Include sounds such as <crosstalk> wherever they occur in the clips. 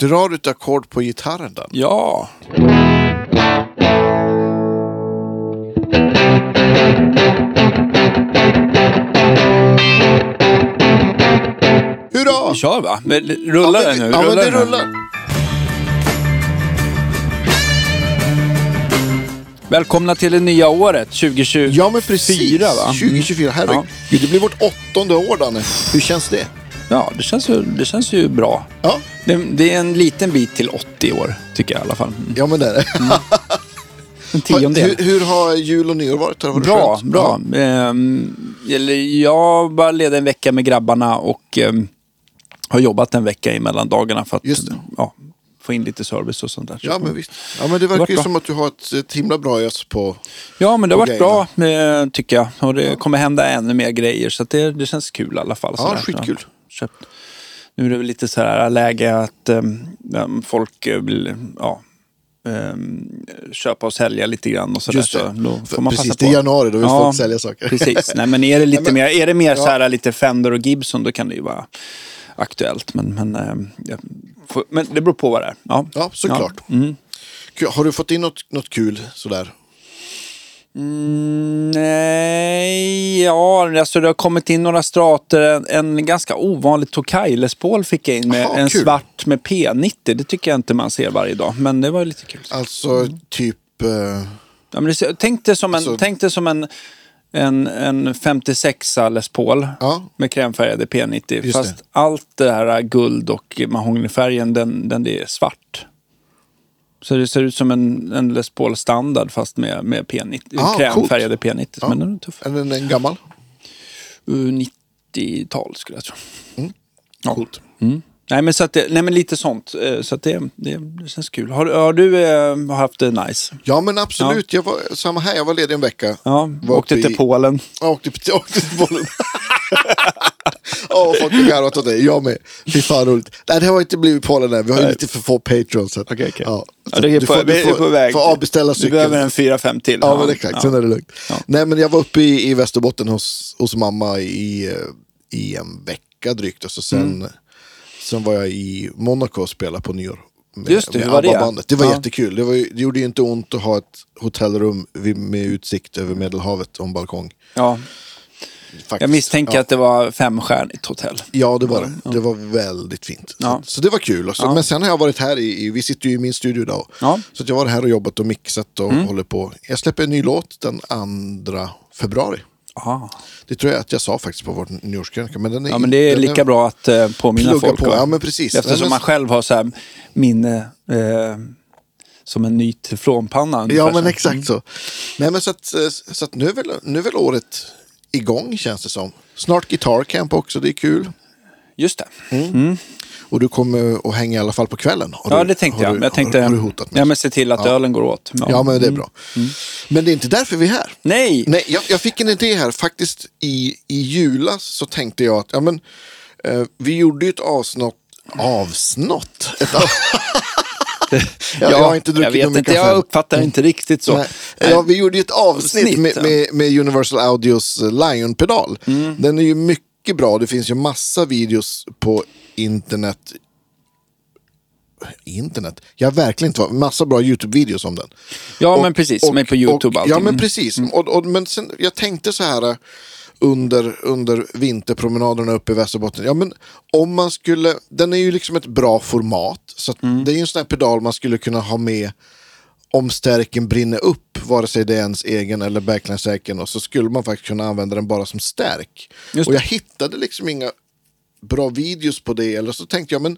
Drar du ett ackord på gitarren då? Ja. Hurra! Vi kör va? Men Rullar ja, den men, nu? Ja, men det den rullar. Välkomna till det nya året, 2024 Ja, men precis. va? 2024. Herregud, det blir vårt åttonde år, Danne. Hur känns det? Ja, det känns ju, det känns ju bra. Ja, Det, det är en liten bit till 80 år, tycker jag i alla fall. Mm. ja men det är det. <laughs> En tiondel. hur, hur har jul och nyår varit? Har det varit Bra, skönt? bra. Ehm, eller jag bara ledde en vecka med grabbarna och ehm, har jobbat en vecka i mellandagarna för att det. Ja, få in lite service och sånt där. Ja, men visst. Ja, men det verkar ju bra. som att du har ett, ett himla bra ös på... Ja, men det har varit bra eh, tycker jag. Och det kommer hända ännu mer grejer. Så det, det känns kul i alla fall. Ja, sådär. skitkul. Köpt. Nu är det väl lite så här läge att ehm, folk eh, vill ja, ehm, köpa och sälja lite grann och sådär. Just det. Så då får man precis, passa det är på. januari, då vill folk sälja saker. Precis. Nej, men är det <laughs> lite Nej, men- mer, är det mer så Ja. här lite Fender och Gibson då kan det ju vara aktuellt. Men, men, jag får, men det beror på vad det är. Ja, Ja, såklart. Ja. Mm. Har du fått in något, något kul sådär? Mm, nej, ja, alltså det har kommit in några strater. En, en ganska ovanlig Tokai Les Paul fick jag in med Jaha, en kul. svart med P90. Det tycker jag inte man ser varje dag, men det var ju lite kul. Alltså, typ... eh, Ja, men det, tänk dig som en, Alltså- tänk dig som en, en, en 56 Les Paul Ja. med krämfärgade P90. Just fast det. allt det här guld och mahognyfärgen, den, den är svart. Så det ser ut som en, en Les Paul standard fast med, med P90, Ah, krämfärgade P90. Men den är tuff. är den en gammal? Uh, 90-tal skulle jag tro. Ja. Coolt. Mm. Nej, men så att det, nej, men lite sånt. Eh, Så att det, det, det känns kul. Har, har du eh, haft det nice? Ja, men absolut. Jag var, samma här, jag var ledig en vecka. Ja, Var åkte till i- Polen. Jag åkte, <laughs> åkte till Polen. <laughs> Ja, folk har garvat åt dig. Jag med. Fy fan roligt. Nej, det har inte blivit Polen än. Vi har ju lite för få patrons. Okej, okej. Ja, Ja, är du på, får, vi du är på väg. får avbeställa Du cykeln. behöver en 4-5 till. Ja, men exakt. Sen är det lugnt. Ja. Nej, men jag var uppe i, i Västerbotten hos, hos mamma i, i en vecka drygt. Och så sen, Mm. sen var jag i Monaco och spelade på nyår. Med, Just det, med var det? ABBA-bandet. Det var Ja. jättekul. Det, var, det gjorde ju inte ont att ha ett hotellrum med utsikt över Medelhavet och en balkong. Ja, Faktiskt. jag misstänker ja. att det var femstjärnigt hotell. Ja, det var det. Det var väldigt fint. Ja. Så, så det var kul. Och så, Ja. Men sen har jag varit här i, vi sitter ju i min studio idag. Ja. Mm. Så jag var här och jobbat och mixat och håller på. Jag släpper en ny låt den 2 februari. Aha. Det tror jag att jag sa faktiskt på vår nyårskrönika. Men den är, Ja, men det är lika bra att eh, påminna folk på. om. Ja, men precis. Eftersom Men- man själv har så här minne eh, som en ny teflonpanna. Ja, men exakt så. Nej, men så att, eh, så att nu, är väl, nu är väl året igång känns det som. Snart Guitar Camp också, det är kul. Just det. Och du kommer att hänga i alla fall på kvällen. Har Ja, du, det tänkte har jag. Du, jag tänkte, har, du hotat med? ja, men se till att Ja. ölen går åt. Ja, men det är bra. Men det är inte därför vi är här. Nej! Nej, jag, jag fick en idé här. Faktiskt i, i julas så tänkte jag att ja, men, eh, vi gjorde ju ett avsnott. Avsnott? Ett av... <laughs> <laughs> jag, jag har inte druckit jag vet inte, jag uppfattar inte riktigt så. Nej. Ja, vi gjorde ju ett avsnitt Avsnitt, med, ja. med, med Universal Audios eh, Lion-pedal. Mm. Den är ju mycket bra. Det finns ju massa videos på internet. Internet? Jag har verkligen inte varit. Massa bra YouTube-videos om den. Ja, Och- men precis. och- Som är på YouTube och, allting. Ja, men Mm. precis. Och, och, men sen, jag tänkte så här eh, under, under vinterpromenaderna uppe i Västerbotten. Ja, men om man skulle, den är ju liksom ett bra format. Så Mm. det är ju en sån här pedal man skulle kunna ha med om stärken brinner upp, vare sig det är ens egen eller backline-stärken. Och så skulle man faktiskt kunna använda den bara som stärk. Och jag hittade liksom inga bra videos på det. Eller så tänkte jag, men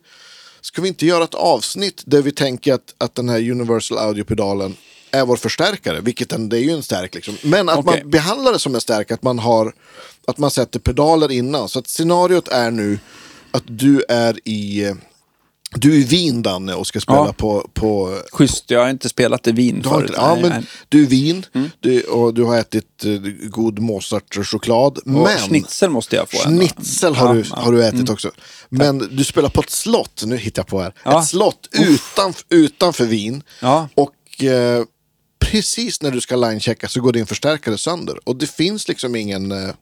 ska vi inte göra ett avsnitt där vi tänker att, att den här Universal Audio-pedalen är vår förstärkare, vilket den, det är ju en stärk liksom. Men att Okej. man behandlar det som en stärk, att man har att man sätter pedaler innan. Så att scenariot är nu att du är i du är i Wien Danne och ska spela Ja. på, på Schysst, jag har inte spelat i Wien har förut. ja, men nej. du är i Wien Mm. du, och du har ätit eh, god Mozart-choklad. Och Men schnitzel måste jag få. ändå. Schnitzel har, Ja, du, ja. har du ätit också. Men du spelar på ett slott, nu hittar jag på här. Ett slott utan, utanför Wien. Och eh, precis när du ska linechecka så går din förstärkare sönder. Och det finns liksom ingen... Eh,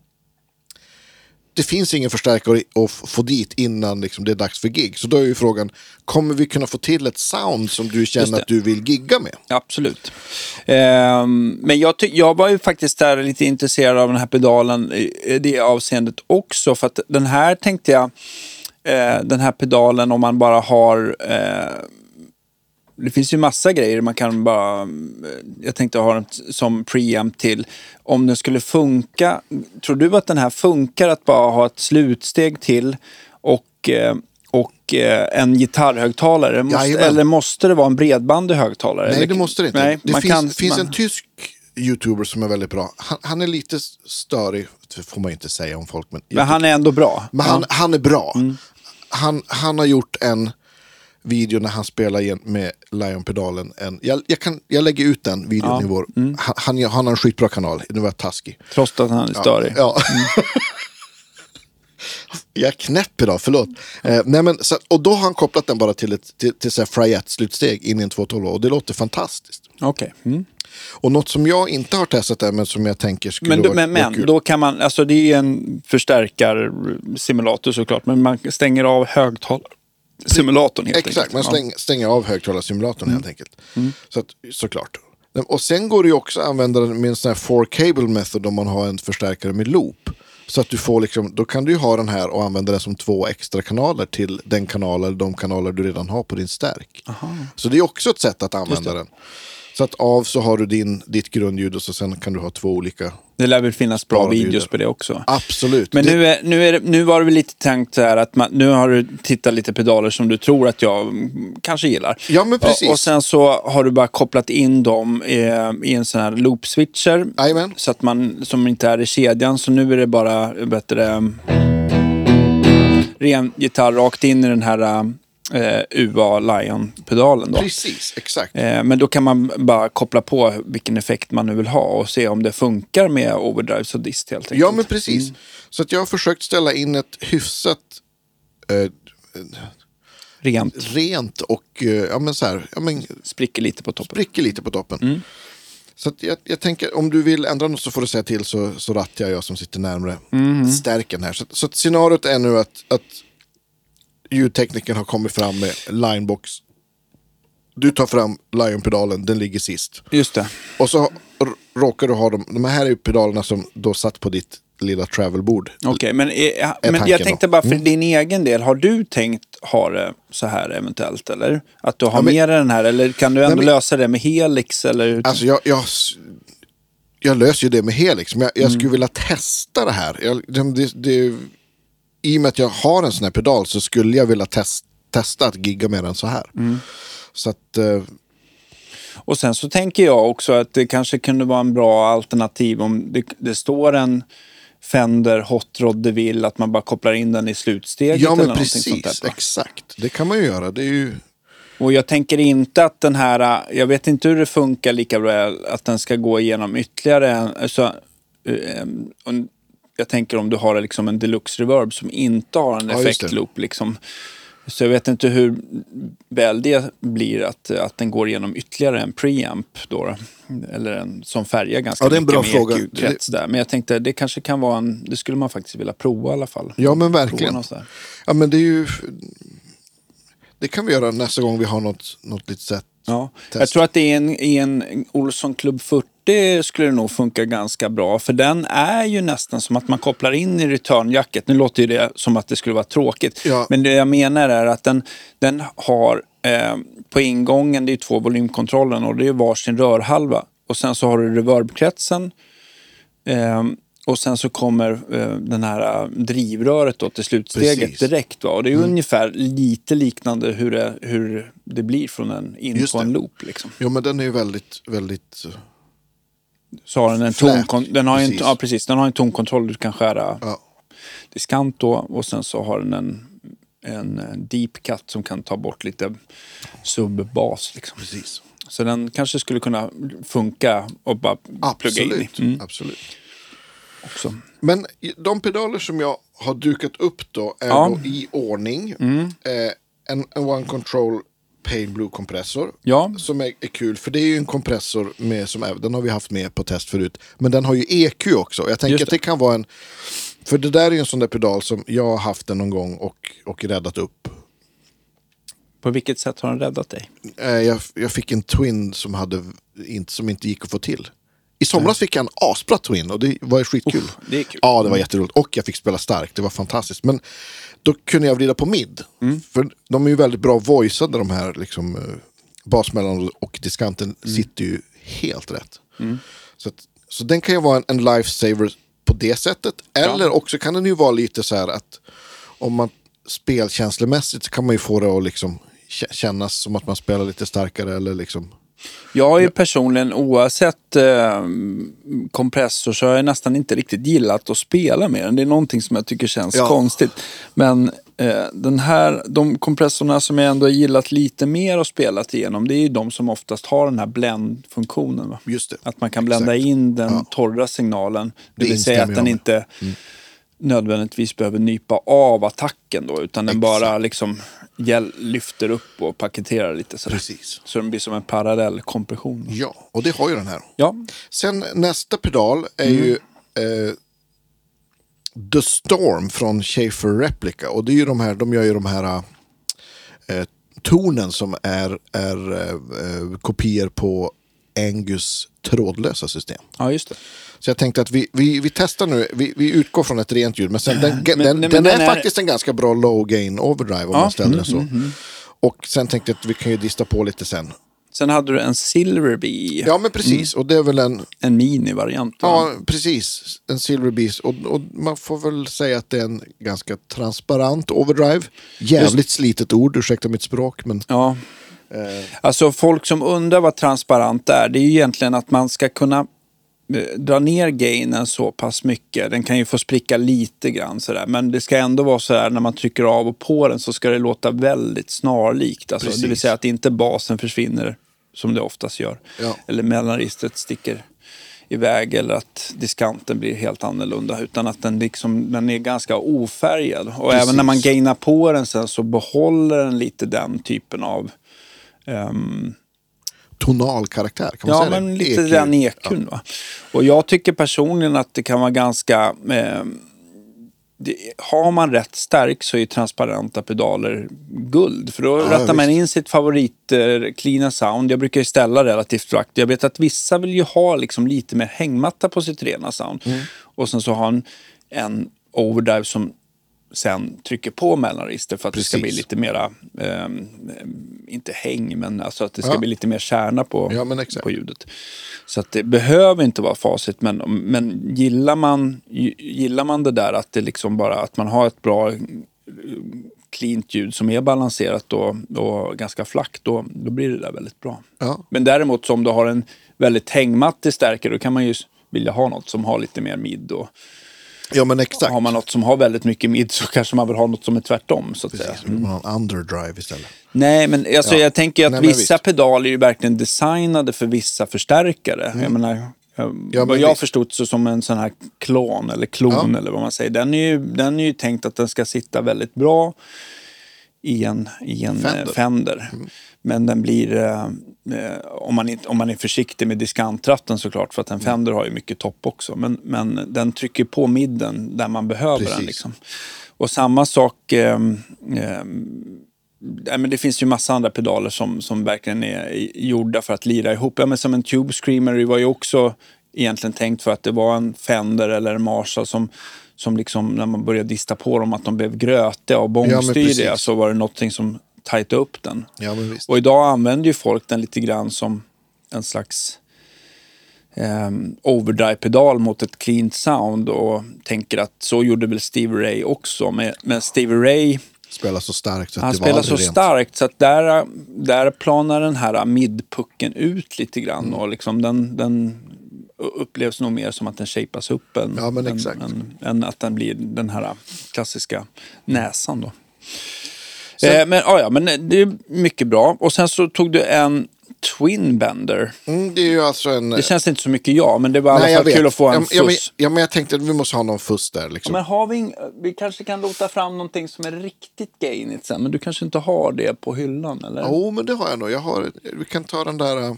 det finns ingen förstärkare att få dit innan liksom, det är dags för gig. Så då är ju frågan, kommer vi kunna få till ett sound som du känner att du vill gigga med? Absolut. Ehm, men jag, jag var ju faktiskt där lite intresserad av den här pedalen i i det avseendet också. För att den här tänkte jag, eh, den här pedalen om man bara har eh, det finns ju massa grejer man kan bara... Jag tänkte ha den som preamp till. Om den skulle funka, tror du att den här funkar att bara ha ett slutsteg till och, eh, och eh, en gitarrhögtalare? Måste, eller måste det vara en bredbandig högtalare? Nej, Eller- det måste det inte. Nej, det man finns, kan, finns man, en tysk youtuber som är väldigt bra. Han, han är lite störig, det får man inte säga om folk. Men, men han är ändå bra. men han, han är bra. Mm. Han, han har gjort en video när han spelar med Lion-pedalen. En, jag, jag, kan, jag lägger ut den videon i vår. Mm. Han, han, han har en skitbra kanal, nu var jag taskig. Trots att han är störig. Ja. <laughs> jag är knäpp idag, förlåt. Eh, nej men, så, och då har han kopplat den bara till ett till, till Fryette-slutsteg in i en 212 och det låter fantastiskt. Okej. Mm. Och något som jag inte har testat än men som jag tänker skulle Men, vara, men, vara men kul. då kan man, alltså det är en förstärkarsimulator såklart, men man stänger av högtalarsimulatorn helt Exakt, man enkelt. stäng, stänger av högtalarsimulatorn Mm. helt enkelt. Så att, såklart. Och sen går det ju också att använda den med en sån här four cable method om man har en förstärkare med loop. Så att du får liksom, då kan du ju ha den här och använda den som två extra kanaler till den kanal eller de kanaler du redan har på din stärk. Så det är också ett sätt att använda den. Så att av så har du din, ditt grundljud och så sen kan du ha två olika. Det lär väl finnas bra videos på det också. Absolut. Men Det- nu, är, nu, är det, nu var det väl lite tänkt så här att man, nu har du tittat lite pedaler som du tror att jag kanske gillar. Ja, men precis. Och, sen så har du bara kopplat in dem eh, i en sån här loop switcher. Jajamän. Så att man, som inte är i kedjan. Så nu är det bara bättre ren gitarr rakt in i den här eh, UA Lion-pedalen. Då. Precis, exakt. Eh, men då kan man bara koppla på vilken effekt man nu vill ha och se om det funkar med overdrives och dist helt enkelt. Ja, men precis. Så att jag har försökt ställa in ett hyfsat eh, Rent. rent och eh, ja, men så här, ja, men, Spricker lite på toppen. spricker lite på toppen. Mm. Så att jag, jag tänker, om du vill ändra något så får du säga till så, så rattar jag som sitter närmre Mm. stärken här. Så, så att scenariot är nu att, att ljudteknikern har kommit fram med linebox. Du tar fram Lion-pedalen, den ligger sist. Just det. Och så råkar du ha dem, de här är ju pedalerna som då satt på ditt lilla travelbord. Okej, men, eh, Är men jag då. tänkte bara för Mm. din egen del. Har du tänkt ha det så här eventuellt? Eller? Att du har Ja, men- med dig den här? Eller kan du ändå men- lösa det med Helix? Eller? Alltså jag, jag, jag löser ju det med Helix, men jag, jag Mm. skulle vilja testa det här. Jag, det, det, I och med att jag har en sån här pedal så skulle jag vilja test, testa att gigga med den så här. Mm. Så att, eh, Och sen så tänker jag också att det kanske kunde vara en bra alternativ om det, det står en Fender Hot Rod DeVille, att man bara kopplar in den i slutsteget. ja eller men precis, exakt. Det kan man ju göra. Det är ju, Och jag tänker inte att den här, jag vet inte hur det funkar lika bra, att den ska gå igenom ytterligare alltså, eh, jag tänker om du har liksom en deluxe reverb som inte har en Ja, effektloop. Liksom. Så jag vet inte hur väl det blir att, att den går igenom ytterligare en preamp då. Eller en som färgar ganska Ja, det är en mycket bra med fråga. EQ-krets där. Men jag tänkte det kanske kan vara en, det skulle man faktiskt vilja prova i alla fall. ja men verkligen. Ja men det är ju, det kan vi göra nästa gång vi har något, något litet sätt. Ja, Test. jag tror att i en, i en Olsson Club 40 skulle det nog funka ganska bra. För den är ju nästan som att man kopplar in i returnjacket. Nu låter ju det som att det skulle vara tråkigt. Ja. Men det jag menar är att den, den har eh, på ingången, det är två volymkontrollen och det är varsin rörhalva. Och sen så har du reverbkretsen. Eh, och sen så kommer eh, den här eh, drivröret då till slutsteget Precis. direkt. Va? Och det är ju ungefär lite liknande hur det, hur det blir från en in Just på en det. loop. Liksom. Jo men den är ju väldigt, väldigt, eh, Så har den en den har ju en, precis. ja, precis. Den har en tonkontroll du kan skära ja. diskant då. Och sen så har den en, en eh, deep cut som kan ta bort lite subbas. Liksom. Precis. Så den kanske skulle kunna funka och bara plugga in i. Absolut. Mm, Absolut. Också. Men de pedaler som jag har dukat upp då är Ja. Mm. då i ordning. Eh, en, en One Control Pale Blue kompressor. Ja. Som är, är kul, för det är ju en kompressor med, som den har vi haft med på test förut. Men den har ju EQ också. Jag tänker Just att det kan vara en För det där är ju en sån där pedal som jag har haft den någon gång och, och räddat upp. På vilket sätt har den räddat dig? Eh, jag, jag fick en Twin som, hade, som inte gick att få till. I somras fick jag en asbra Twin och det var skitkul. Uff, det är kul. Ja, det var jätteroligt. Och jag fick spela starkt, det var fantastiskt. Men då kunde jag vrida på mid. Mm. För de är ju väldigt bra voiceade de här liksom, eh, basmellan och diskanten Mm. sitter ju helt rätt. Så, att, så den kan ju vara en, en lifesaver på det sättet. Eller också kan den ju vara lite så här att om man spelkänslomässigt så kan man ju få det att liksom kä- kännas som att man spelar lite starkare eller liksom. Jag ju personligen, oavsett eh, kompressor, så har jag nästan inte riktigt gillat att spela med den. Det är någonting som jag tycker känns Ja. konstigt. Men eh, den här, de kompressorna som jag ändå har gillat lite mer och spelat igenom, det är ju de som oftast har den här blend-funktionen. Va? Just det. Att man kan blända Exakt. in den Ja. torra signalen. Det, Det vill säga att den jag inte nödvändigtvis behöver nypa av attacken då, utan den Exakt. bara liksom lyfter upp och paketerar lite sådär. Precis. Så den blir som en parallell kompression. Ja, och det har ju den här. Ja, Sen nästa pedal är ju eh, The Storm från Schaefer Replica. Och det är ju de här, de gör ju de här eh, tonen som är, är eh, eh, kopior på Angus trådlösa system. ja just det. Så jag tänkte att vi, vi, vi testar nu, vi, vi utgår från ett rent ljud, men, sen, den, den, nej, den, men den är, är- faktiskt en ganska bra low gain overdrive om Ja, man ställer mm, den så. Och sen tänkte jag att vi kan ju dista på lite sen. Sen hade du en Silverbee, Ja men precis, och det är väl en, en mini-variant. va? ja precis, en Silver Beast. Och, och man får väl säga att det är en ganska transparent overdrive. Jävligt slitet ord, ursäkta mitt språk. Men ja. eh, Alltså folk som undrar vad transparent är, det är ju egentligen att man ska kunna dra ner gainen så pass mycket. Den kan ju få spricka lite grann sådär. Men det ska ändå vara så här när man trycker av och på den så ska det låta väldigt snarlikt. Alltså, det vill säga att inte basen försvinner som det oftast gör. Ja. Eller mellanregistret sticker iväg eller att diskanten blir helt annorlunda. Utan att den, liksom, den är ganska ofärgad. Och Precis. även när man gainar på den sen så behåller den lite den typen av ehm, tonal karaktär, kan man Ja, säga men det? lite EQ. den ekun. Va? Och jag tycker personligen att det kan vara ganska... Eh, det, har man rätt stärk så är transparenta pedaler guld. För då Ja, rättar man in sitt favorit eh, cleana sound. Jag brukar ju ställa relativt rakt. Jag vet att vissa vill ju ha liksom lite mer hängmatta på sitt rena sound. Mm. Och sen så har en, en overdrive som sen trycker på mellanregister för att det ska bli Precis. lite mera, eh, inte häng, men alltså att det ska Ja. bli lite mer kärna på, Ja, på ljudet. Så att det behöver inte vara facit, men, men gillar, man, gillar man det där att det liksom bara att man har ett bra cleant ljud som är balanserat och, och ganska flackt, då, då blir det där väldigt bra. Ja. Men däremot om du har en väldigt hängmattig stärkare, då kan man ju vilja ha något som har lite mer mid. Och ja, men exakt. har man något som har väldigt mycket mid så kanske man vill ha något som är tvärtom. Så att säga. Precis, man har en underdrive istället. Nej, men alltså, Ja. jag tänker att Nej, vissa pedaler är ju verkligen designade för vissa förstärkare. Jag menar, jag- Mm. Ja, vad jag visst. förstått så som en sån här klon eller klon Ja. eller vad man säger. Den är, ju, den är ju tänkt att den ska sitta väldigt bra i en, i en Fender. Fender. Fender. Men den blir, eh, eh, om, man inte, om man är försiktig med diskantratten såklart, för att Mm. en Fender har ju mycket topp också. Men, men den trycker på midden där man behöver Precis. den. Liksom. Och samma sak, eh, eh, men det finns ju massa andra pedaler som, som verkligen är gjorda för att lira ihop. Ja, men som en Tube Screamer var ju också egentligen tänkt för att det var en Fender eller en Marshall som, som liksom, när man började dista på dem, att de blev grötiga och bångstyriga, precis. så var det någonting som tajtade upp den. Ja. Och idag använder ju folk den lite grann som en slags um, overdrive-pedal mot ett clean sound och tänker att så gjorde väl Stevie Ray också. Men, men Stevie Ray Spelar så starkt så han spelar så rent. starkt så att där, där planar den här midpucken ut lite grann. Mm. Och liksom den, den upplevs nog mer som att den shapas upp än, Ja, men än, än, än att den blir den här klassiska näsan. Då. Eh, men, ja, ja, men det är mycket bra. Och sen så tog du en Twin Bender. Mm, det är ju alltså en... Det känns inte så mycket ja, men det var i alla jag fall kul att få en ja, ja, men, fuss. ja, men jag tänkte att vi måste ha någon fuss där. Liksom. Men har vi, ing- vi kanske kan lota fram någonting som är riktigt gainigt sen, men du kanske inte har det på hyllan? Jo, men det har jag nog. Jag har, vi kan ta den där...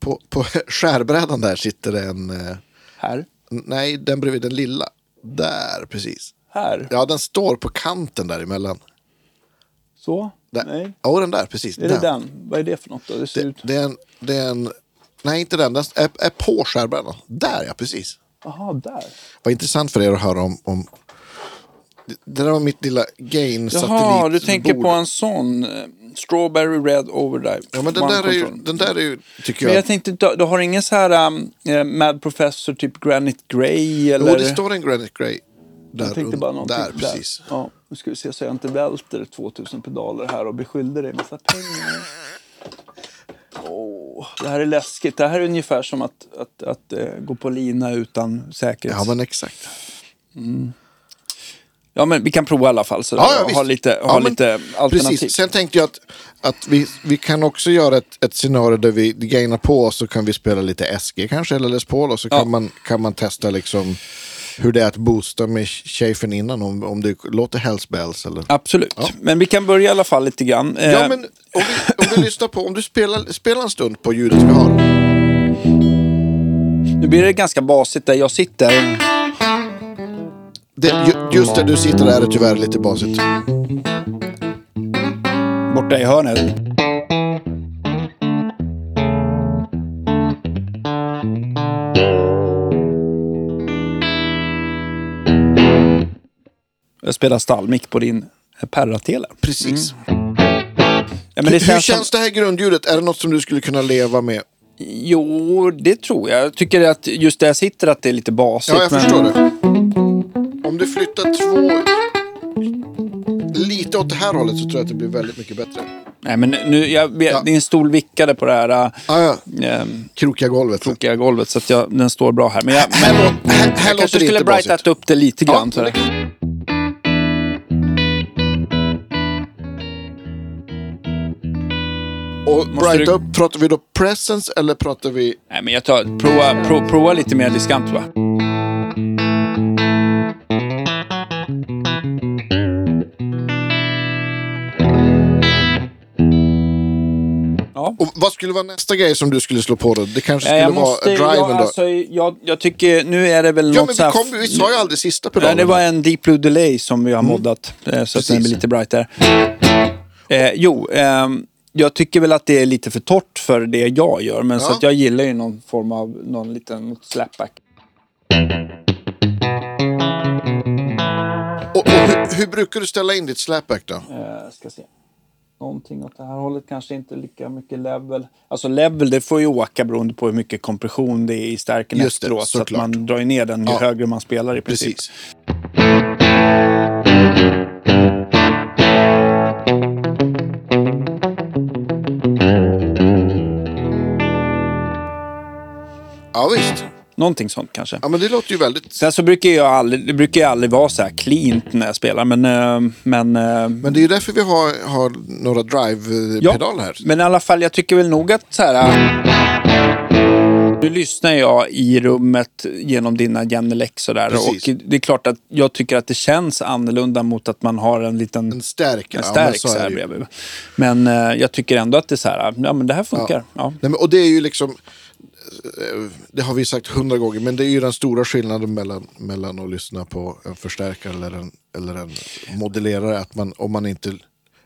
På, på <laughs> skärbrädan där sitter en... äh, Här? Nej, den bredvid den lilla. Där, precis. Här? Ja, den står på kanten däremellan. Så? Där. Nej. Ja, den där, precis. Är det den? Vad är det för något då? Det ser Det, ut... det, är en, det är en... Nej, inte den. Den är, är på skärbrädan. Där, ja, precis. Jaha, där. Vad intressant för er att höra om... om det där var mitt lilla gain Jaha, du tänker på en sån. eh, Strawberry Red Overdrive. Ja, men den där, är ju, den där är ju, tycker Men jag... jag tänkte, du, du har ingen så här um, eh, Mad Professor, typ Granite Grey eller? Jo, det står en Granite Grey. Där, Jag tänkte bara någonting där, precis. Ja, nu ska vi se så jag inte välter 2000 pedaler här och beskyller dig massa pengar. Åh, det här är läskigt. Det här är ungefär som att, att, att, eh, gå på lina utan säkerhet. Ja, men exakt. Ja, men vi kan prova i alla fall. Så Ja, ja, ha lite, Ja, ha men lite alternativ. Precis. Sen tänkte jag att, att vi, vi kan också göra ett, ett scenario där vi gainar på och så kan vi spela lite SG kanske, eller Les Paul. Och så Ja. kan, man, kan man testa liksom hur det är att boosta med chefen innan. Om, om det låter Hells Bells eller... Absolut. Ja. Men vi kan börja i alla fall lite grann. Eh, Ja, men om vi, om vi lyssnar på, om du spelar, spelar en stund på ljudet vi har. Nu blir det ganska basigt där jag sitter. Det, ju- just där du sitter där är det tyvärr lite basigt. Borta i hörnet. Jag spelar stallmick på din Perra-tele. Precis. Ja, men det hur känns känns som, det här grundljudet? Är det något som du skulle kunna leva med? Jo, det tror jag. Jag tycker att just där jag sitter att det är lite basigt. Ja, jag men- förstår det. Om du flyttar två lite åt det här hållet så tror jag att det blir väldigt mycket bättre. Nej, men nu, jag, Ja. din stol vickade på det här Ah, ja. äh, Krokiga golvet. krokiga golvet så att jag, den står bra här. Men jag, Här, men, lå- här, här jag kanske skulle brightat upp det lite Ja, grann. här. det- Och brighta du- upp, pratar vi då presence eller pratar vi... Nej, men jag tar, prova, pro, prova lite mer diskant va? Ja. Och vad skulle vara nästa grej som du skulle slå på då? Det kanske Eh, skulle Jag vara måste, driven jag, då? alltså, jag, jag tycker, nu är det väl ja, något men så vi, kom, vi sa ju aldrig sista pedalen. det var en Deep Blue Delay som vi har moddat. eh, Så att Precis. den blir lite brightare. Eh, jo, ehm, jag tycker väl att det är lite för torrt för det jag gör. Men så Ja. att jag gillar ju någon form av, någon liten slapback. Och, och hur, hur brukar du ställa in ditt slapback då? Eh, ska se. Någonting åt det här hållet, kanske inte lika mycket level. Alltså level, det får ju åka beroende på hur mycket kompression det är i stärken Just det, efteråt. Så att man drar ner den ju Ja. högre man spelar i princip. Precis. Ja visst. Någonting sånt kanske. Ja men det låter ju väldigt... Sen så brukar jag aldrig, det brukar jag aldrig vara så här cleant när jag spelar. Men, eh, men, eh, Men det är ju därför vi har, har några drive-pedaler här. Men i alla fall, jag tycker väl nog att så här... Nu lyssnar jag i rummet genom dina Genelec sådär. Precis. Och det är klart att jag tycker att det känns annorlunda mot att man har en liten En stärk. en ja, stärk men så så är här bredvid. Men eh, jag tycker ändå att det är så här, ja men det här funkar. Ja. Nej, men, och det är ju liksom, eh, Eh, det har vi sagt hundra gånger, men det är ju den stora skillnaden mellan, mellan att lyssna på en förstärkare eller en, eller en modellerare. Att man, om man inte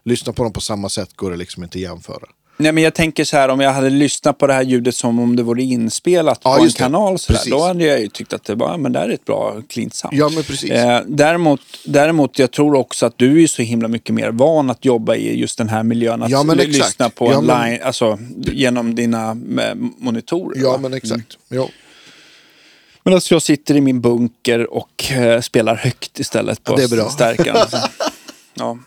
lyssnar på dem på samma sätt går det liksom inte att jämföra. Nej men jag tänker så här, om jag hade lyssnat på det här ljudet som om det vore inspelat Ja, på en kanal så där, då hade jag ju tyckt att det var, men det här är ett bra cleant sound. Ja, men precis. Eh, däremot, däremot, jag tror också att du är så himla mycket mer van att jobba i just den här miljön. Att Ja, men exakt. lyssna på Ja, en men- line, alltså genom dina eh, monitorer. Ja, va? men exakt. Ja. Men alltså jag sitter i min bunker och eh, spelar högt istället på <laughs> Ja, stärkan. Ja.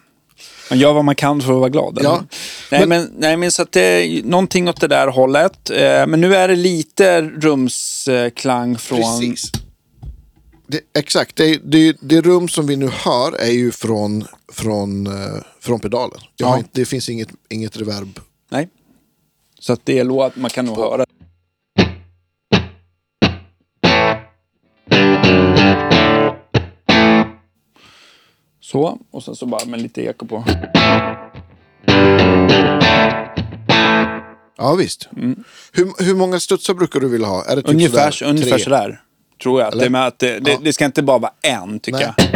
Man gör vad man kan för att vara glad. eller? Ja, Nej, men- men, nej, men så att det är någonting åt det där hållet. Eh, men nu är det lite rumsklang från... Precis. Det, exakt, det, det, det rum som vi nu hör är ju från, från, eh, från pedalen. Ja. inte, det finns inget, inget reverb. Nej. Så att det är låt, man kan nog höra. Så, och sen så bara med lite eko på. Ja visst. Hur, hur många studsar brukar du vilja ha? Är det typ Mm. Ungefär, sådär ungefär sådär. tror jag. Att det, med att det, det, Ja. det ska inte bara vara en, tycker Nej. jag.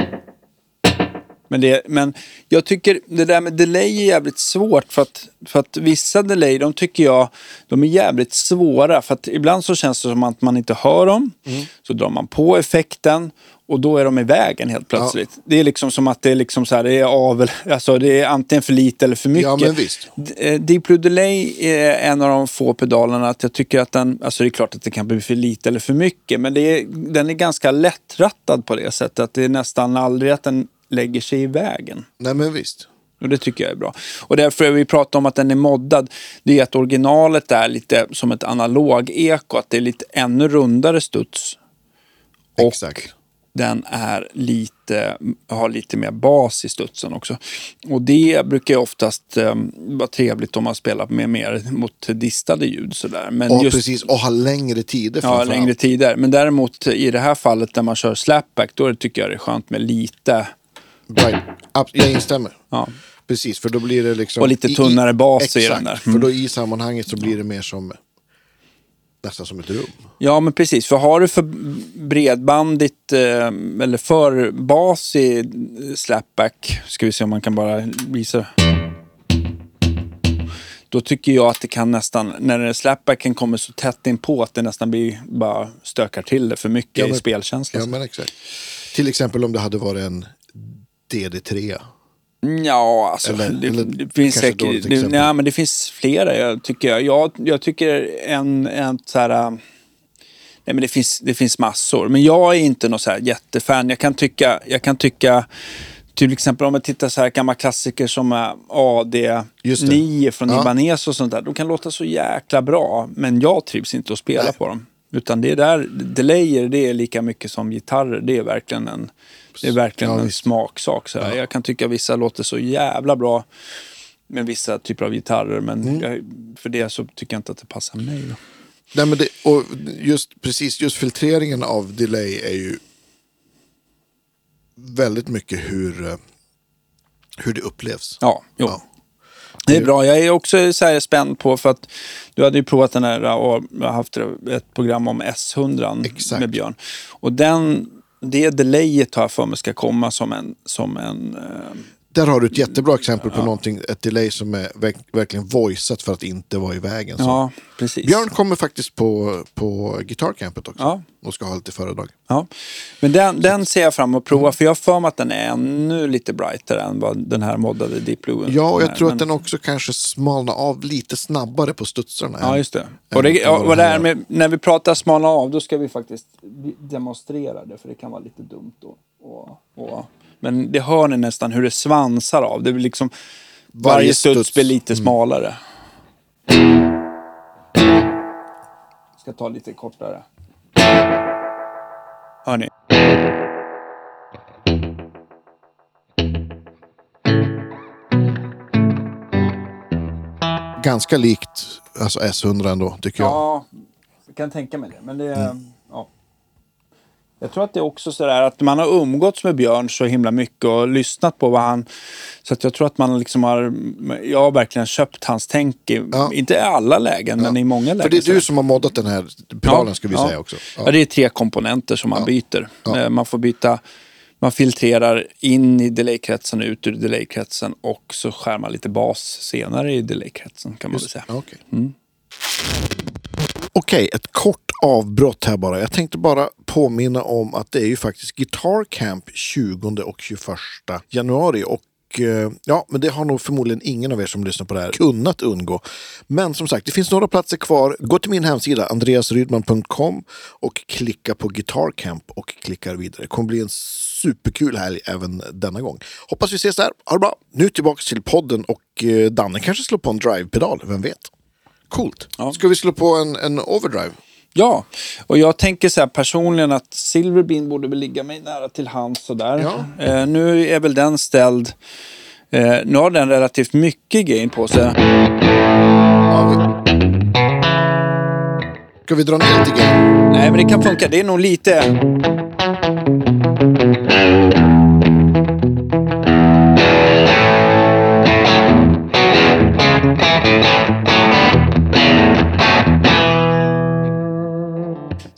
Men, det, men jag tycker det där med delay är jävligt svårt för att, för att vissa delay, de tycker jag, de är jävligt svåra. För att ibland så känns det som att man inte hör dem. Mm. Så drar man på effekten och då är de i vägen helt plötsligt. Det är liksom som att det är liksom så här, det är av, alltså det är antingen för lite eller för mycket. Ja, men visst. D- eh, Delay är en av de få pedalerna att jag tycker att den, alltså det är klart att det kan bli för lite eller för mycket, men det är, den är ganska lättrattad på det sättet att det är nästan aldrig att den lägger sig i vägen. Nej, men visst. Och det tycker jag är bra. Och därför vi pratat om att den är moddad. Det är att originalet är lite som ett analog-eko, att det är lite ännu rundare studs. Och Exakt. den är lite, har lite mer bas i studsen också. Och det brukar ju oftast eh, vara trevligt om man spelar med mer mot distade ljud. Sådär. Men Och just, precis, och ha längre tider Ja, längre tider. Men däremot i det här fallet där man kör slapback, då tycker jag det är skönt med lite, Right. Jag instämmer. ja, Precis, för då blir det liksom... Och lite i- i- tunnare bas i Exakt, den där. för Mm. då i sammanhanget så blir det mer som... Nästan som ett rum. Ja, men precis. För har du för bredbandigt eh, eller för bas i slapback, ska vi se om man kan bara visa. Då tycker jag att det kan nästan, när slapbacken kommer så tätt in på att det nästan blir, bara stökar till det för mycket Ja, i men- spelkänsla. Ja, men exakt. Till exempel om det hade varit en DD3. Ja, alltså Eller- det, eller det finns säkert... Det, nej, men det finns flera, jag tycker jag. Jag, jag tycker en, en så här... äh, Nej, men det finns, det finns massor. Men jag är inte någon så här jättefan. Jag kan tycka... Jag kan tycka till exempel om man tittar så här gamla klassiker som det. AD9 från Ja. Ibanez och sånt där. De kan låta så jäkla bra, men jag trivs inte att spela Nej. på dem. Utan det är där, delayer det är lika mycket som gitarrer. Det är verkligen en, det är verkligen Ja, en visst. smaksak. Så här. Jag kan tycka vissa låter så jävla bra med vissa typer av gitarrer. Men Mm. jag, för det så tycker jag inte att det passar mig. Då. Nej, men det, och just, precis, just filtreringen av delay är ju väldigt mycket hur, eh, hur det upplevs. Ja, jo. Ja. Det är bra. Jag är också så spänd på för att du hade ju provat den här och haft ett program om S100 Exakt. med Björn. Och den, det delayet har jag för mig ska komma som en, som en eh, där har du ett jättebra exempel på någonting, ett delay som är verk, verkligen voicat för att inte vara i vägen. Så. ja, precis. Björn kommer faktiskt på, på gitarrcampet också. Ja. Och ska ha lite föredrag. Ja. Men den, den ser jag fram emot att prova, för jag har för mig att den är ännu lite brightare än vad den här moddade Deep Blue Ja, och jag tror Men- att den också kanske smalnar av lite snabbare på studsarna. Ja, just det. Och, det, ja, och den det här med, när vi pratar smalna av, då ska vi faktiskt demonstrera det, för det kan vara lite dumt då. Och, och, men det hör ni nästan hur det svansar av. Det blir liksom, varje, Varje studs, studs. blir lite smalare. Ska ta lite kortare. Hör ni? Ganska likt alltså S100 ändå, tycker jag. Ja, jag kan tänka mig det. Men det Mm. ja. Jag tror att det är också sådär att man har umgåtts med Björn så himla mycket och lyssnat på vad han... Så att jag tror att man liksom har... Jag har verkligen köpt hans tänk. I, Ja. Inte i alla lägen, men i många lägen. För det är du som har moddat den här pedalen ska vi säga också. Ja. det är tre komponenter som man byter. Ja. Eh, Man får byta... Man filtrerar in i delaykretsen och ut ur delaykretsen och så skär man lite bas senare i delaykretsen kan man väl säga. Ja, Okej, Okej, ett kort avbrott här bara. Jag tänkte bara påminna om att det är ju faktiskt Guitar Camp 20 och 21 januari. Och eh, ja, men det har nog förmodligen ingen av er som lyssnar på det här kunnat undgå. Men som sagt, det finns några platser kvar. Gå till min hemsida, andreasrydman.com och klicka på Guitar Camp och klickar vidare. Det kommer bli en superkul helg även denna gång. Hoppas vi ses där. Ha det bra. Nu tillbaka till podden och eh, Danne kanske slår på en drive-pedal, vem vet? Coolt. Ja. Ska vi slå på en, en overdrive? Ja, och jag tänker så här personligen att Silverbean borde väl ligga mig nära till hands sådär. Ja. Eh, nu är väl den ställd. Eh, nu har den relativt mycket gain på sig. Ja, vi... Ska vi dra ner lite grann? Nej, men det kan funka. Det är nog lite...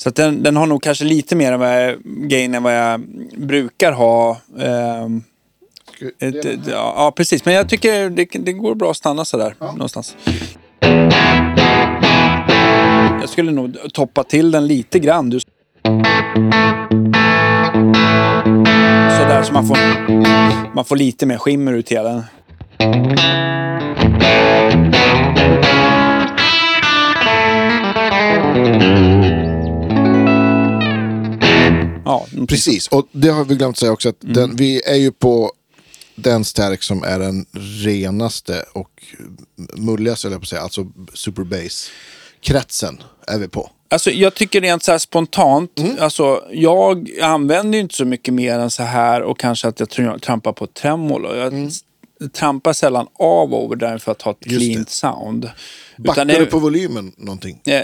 Så den, den har nog kanske lite mer vad jag, gain än vad jag brukar ha. Ehm, ett, ett, ja, ja, precis. Men jag tycker det, det går bra att stanna sådär någonstans. Jag skulle nog toppa till den lite grann. Du... Sådär så man får, man får lite mer skimmer ut i den. Precis, och det har vi glömt säga också att Mm. den, vi är ju på den stärk som är den renaste och mulligaste, eller på att säga, alltså super bass. Kretsen är vi på. Alltså, jag tycker rent så här spontant, Mm. alltså, jag använder ju inte så mycket mer än så här och kanske att jag tr- trampar på tremolo. Jag s- trampar sällan av overdrive för att ha ett Mm. Cleant sound. Backar det- du på volymen någonting? Eh,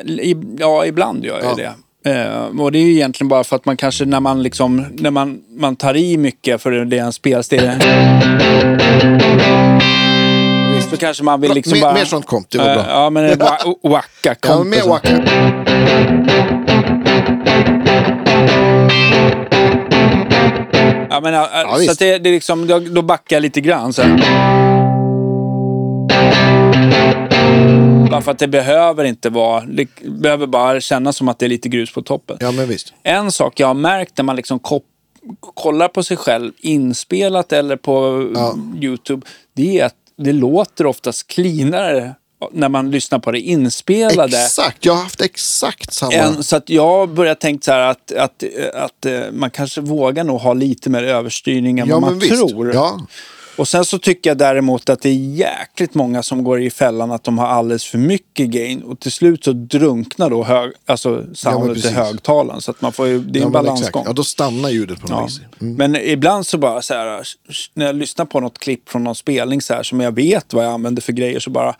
Ja, ibland gör jag Ja. det. Eh, och det är ju egentligen bara för att man kanske när man liksom, när man, man tar i mycket för det är en spelstil. Så kanske man vill liksom mer, bara... mer sånt komp, det var bra. Ja, men en wa- wacka Ja, komp mer och så. wacka. Ja, men, ja, Ja, så visst. att det, det är liksom, då, då backar jag lite grann. Så här. Bara för att det behöver inte vara, det behöver bara kännas som att det är lite grus på toppen. Ja, men visst. En sak jag har märkt när man liksom kollar på sig själv inspelat eller på Ja. YouTube, det är att det låter oftast cleanare när man lyssnar på det inspelade. Exakt, jag har haft exakt samma. En, så att jag börjar tänka så här att, att, att, eh, man kanske vågar nog ha lite mer överstyrning än ja, vad man visst. tror. Ja, Och sen så tycker jag däremot att det är jäkligt många som går i fällan att de har alldeles för mycket gain och till slut så drunknar då hög, alltså soundet i precis. högtalaren. Så att man får ju, det är ja, en balansgång. Ja, då stannar ljudet på något Ja. vis. Mm. Men ibland så bara så här, när jag lyssnar på något klipp från någon spelning så här som jag vet vad jag använder för grejer så bara,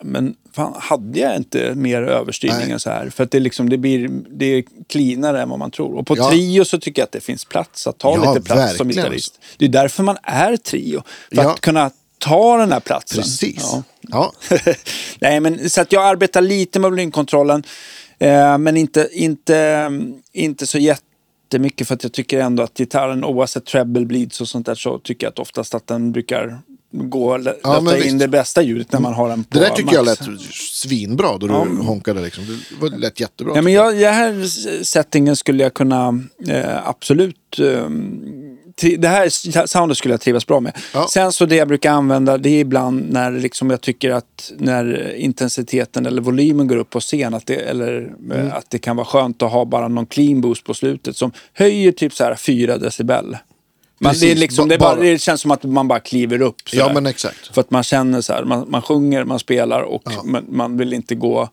men fan, hade jag inte mer överstyrning än så här? För att det, liksom, det blir det är cleanare än vad man tror. Och på Ja. trio så tycker jag att det finns plats att ta Ja, lite plats som verkligen. gitarrist. Det är därför man är trio. För Ja. att kunna ta den här platsen. Precis. Ja. <laughs> Nej, men så att jag arbetar lite med volymkontrollen. Eh, men inte, inte, inte så jättemycket för att jag tycker ändå att gitarren oavsett treble bleeds och sånt där så tycker jag att oftast att den brukar gå och Ja, in visst. det bästa ljudet när man har den på Det där tycker jag max. lät svinbra då du honkade. Liksom. Det lät jättebra. Ja, men jag, den här settingen skulle jag kunna eh, absolut... Eh, det här soundet skulle jag trivas bra med. Ja. Sen så det jag brukar använda det är ibland när liksom jag tycker att när intensiteten eller volymen går upp på scen att det, eller eh, Mm. att det kan vara skönt att ha bara någon clean boost på slutet som höjer typ så här 4 decibel. Man, det, är liksom, det, bara, bara- det känns som att man bara kliver upp. Ja, men exakt. För att man känner så här, man, man sjunger, man spelar och man, man vill inte gå